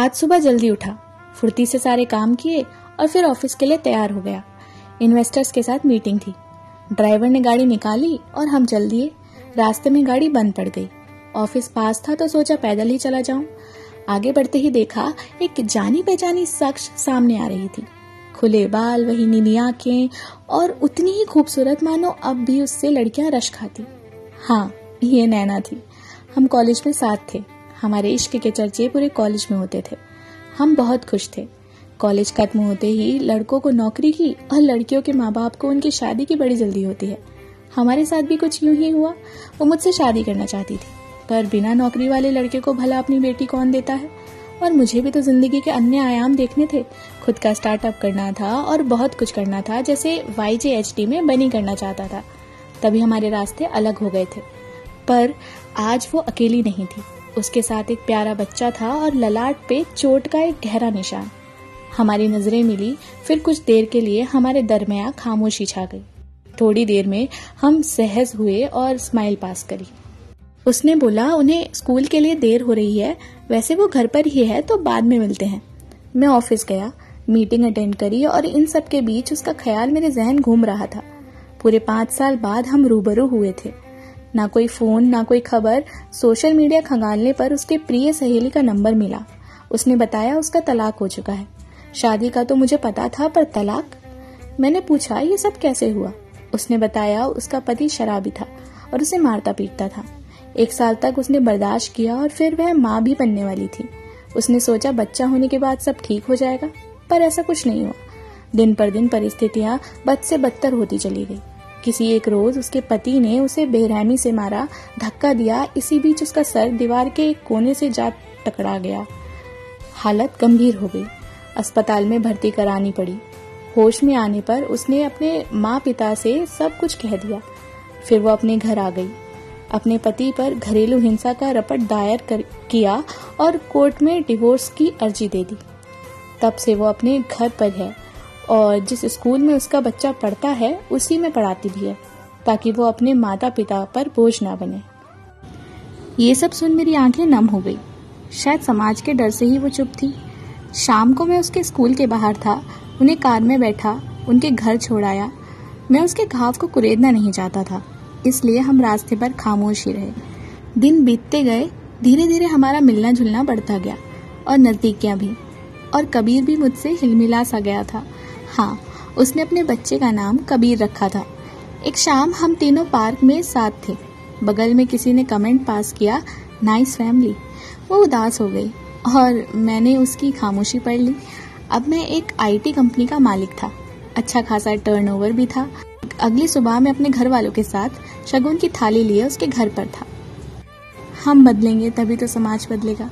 आज सुबह जल्दी उठा, फुर्ती से सारे काम किए और फिर ऑफ़िस के लिए तैयार हो गया। इन्वेस्टर्स के साथ मीटिंग थी। ड्राइवर ने गाड़ी निकाली और हम चल दिए। रास्ते में गाड़ी बंद पड़ गई। ऑफ़िस पास था तो सोचा पैदल ही चला जाऊँ। आगे बढ़ते ही देखा एक जानी पहचानी शख्स सामने आ रही थी। खुले बाल, वही नीली आँखें और उतनी ही खूबसूरत मानो अब भी उससे लड़कियाँ रश खाती। हाँ ये नैना थी। हम कॉलेज में साथ थे। हमारे इश्क के चर्चे पूरे कॉलेज में होते थे। हम बहुत खुश थे। कॉलेज खत्म होते ही लड़कों को नौकरी की और लड़कियों के माँ बाप को उनकी शादी की बड़ी जल्दी होती है। हमारे साथ भी कुछ यूँ ही हुआ। वो मुझसे शादी करना चाहती थी। पर बिना नौकरी वाले लड़के को भला अपनी बेटी कौन देता है? और मुझे भी तो ज़िंदगी के अन्य आयाम देखने थे। खुद का स्टार्टअप करना था और बहुत कुछ करना था, जैसे वाई जे एच डी में बनी करना चाहता था। तभी हमारे रास्ते अलग हो गए थे। पर आज वो अकेली नहीं थी। उसके साथ एक प्यारा बच्चा था और ललाट पे चोट का एक गहरा निशान। हमारी नज़रें मिली, फिर कुछ देर के लिए हमारे दरमिया खामोशी छा गई। थोड़ी देर में हम सहज हुए और स्माइल पास करी। उसने बोला, उन्हें स्कूल के लिए देर हो रही है। वैसे वो घर पर ही है तो बाद में मिलते हैं। मैं ऑफ़िस गया मीटिंग अटेंड करी और इन सब के बीच उसका ख्याल मेरे जहन घूम रहा था। पूरे पाँच साल बाद हम रूबरू हुए थे। ना कोई फ़ोन, ना कोई खबर, सोशल मीडिया खंगालने पर उसके प्रिय सहेली का नंबर मिला। उसने बताया उसका तलाक हो चुका है। शादी का तो मुझे पता था, पर तलाक? मैंने पूछा, ये सब कैसे हुआ? उसने बताया, उसका पति शराबी था और उसे मारता पीटता था। एक साल तक उसने बर्दाश्त किया और फिर वह माँ भी बनने वाली थी। उसने सोचा, बच्चा होने के बाद सब ठीक हो जाएगा, पर ऐसा कुछ नहीं हुआ। दिन पर दिन परिस्थितियाँ बद से बदतर होती चली गई। किसी एक रोज उसके पति ने उसे बेरहमी से मारा धक्का दिया इसी बीच उसका सर दीवार के एक कोने से जा टकरा गया। हालत गंभीर हो गई। अस्पताल में भर्ती करानी पड़ी। होश में आने पर उसने अपने माँ पिता से सब कुछ कह दिया। फिर वो अपने घर आ गई। अपने पति पर घरेलू हिंसा का रपट दायर कर, किया और कोर्ट में डिवोर्स की अर्जी दे दी। तब से वो अपने घर पर है। और जिस स्कूल में उसका बच्चा पढ़ता है, उसी में पढ़ाती भी है, ताकि वो अपने माता पिता पर बोझ ना बने। ये सब सुन मेरी आँखें नम हो गई। शायद समाज के डर से ही वो चुप थी। शाम को मैं उसके स्कूल के बाहर था, उन्हें कार में बैठा, उनके घर छोड़ाया मैं उसके घाव को कुरेदना नहीं चाहता था, इसलिए हम रास्ते पर खामोश ही रहे। दिन बीतते गए धीरे धीरे हमारा मिलना जुलना बढ़ता गया, और नजदीकियाँ भी, और कबीर भी मुझसे हिलमिला सा गया था। हाँ उसने अपने बच्चे का नाम कबीर रखा था। एक शाम हम तीनों पार्क में साथ थे। बगल में किसी ने कमेंट पास किया, नाइस फैमिली। वो उदास हो गई और मैंने उसकी खामोशी पढ़ ली। अब मैं एक आईटी कंपनी का मालिक था। अच्छा खासा टर्नओवर भी था। अगली सुबह मैं अपने घर वालों के साथ शगुन की थाली लिए उसके घर पर था। हम बदलेंगे, तभी तो समाज बदलेगा।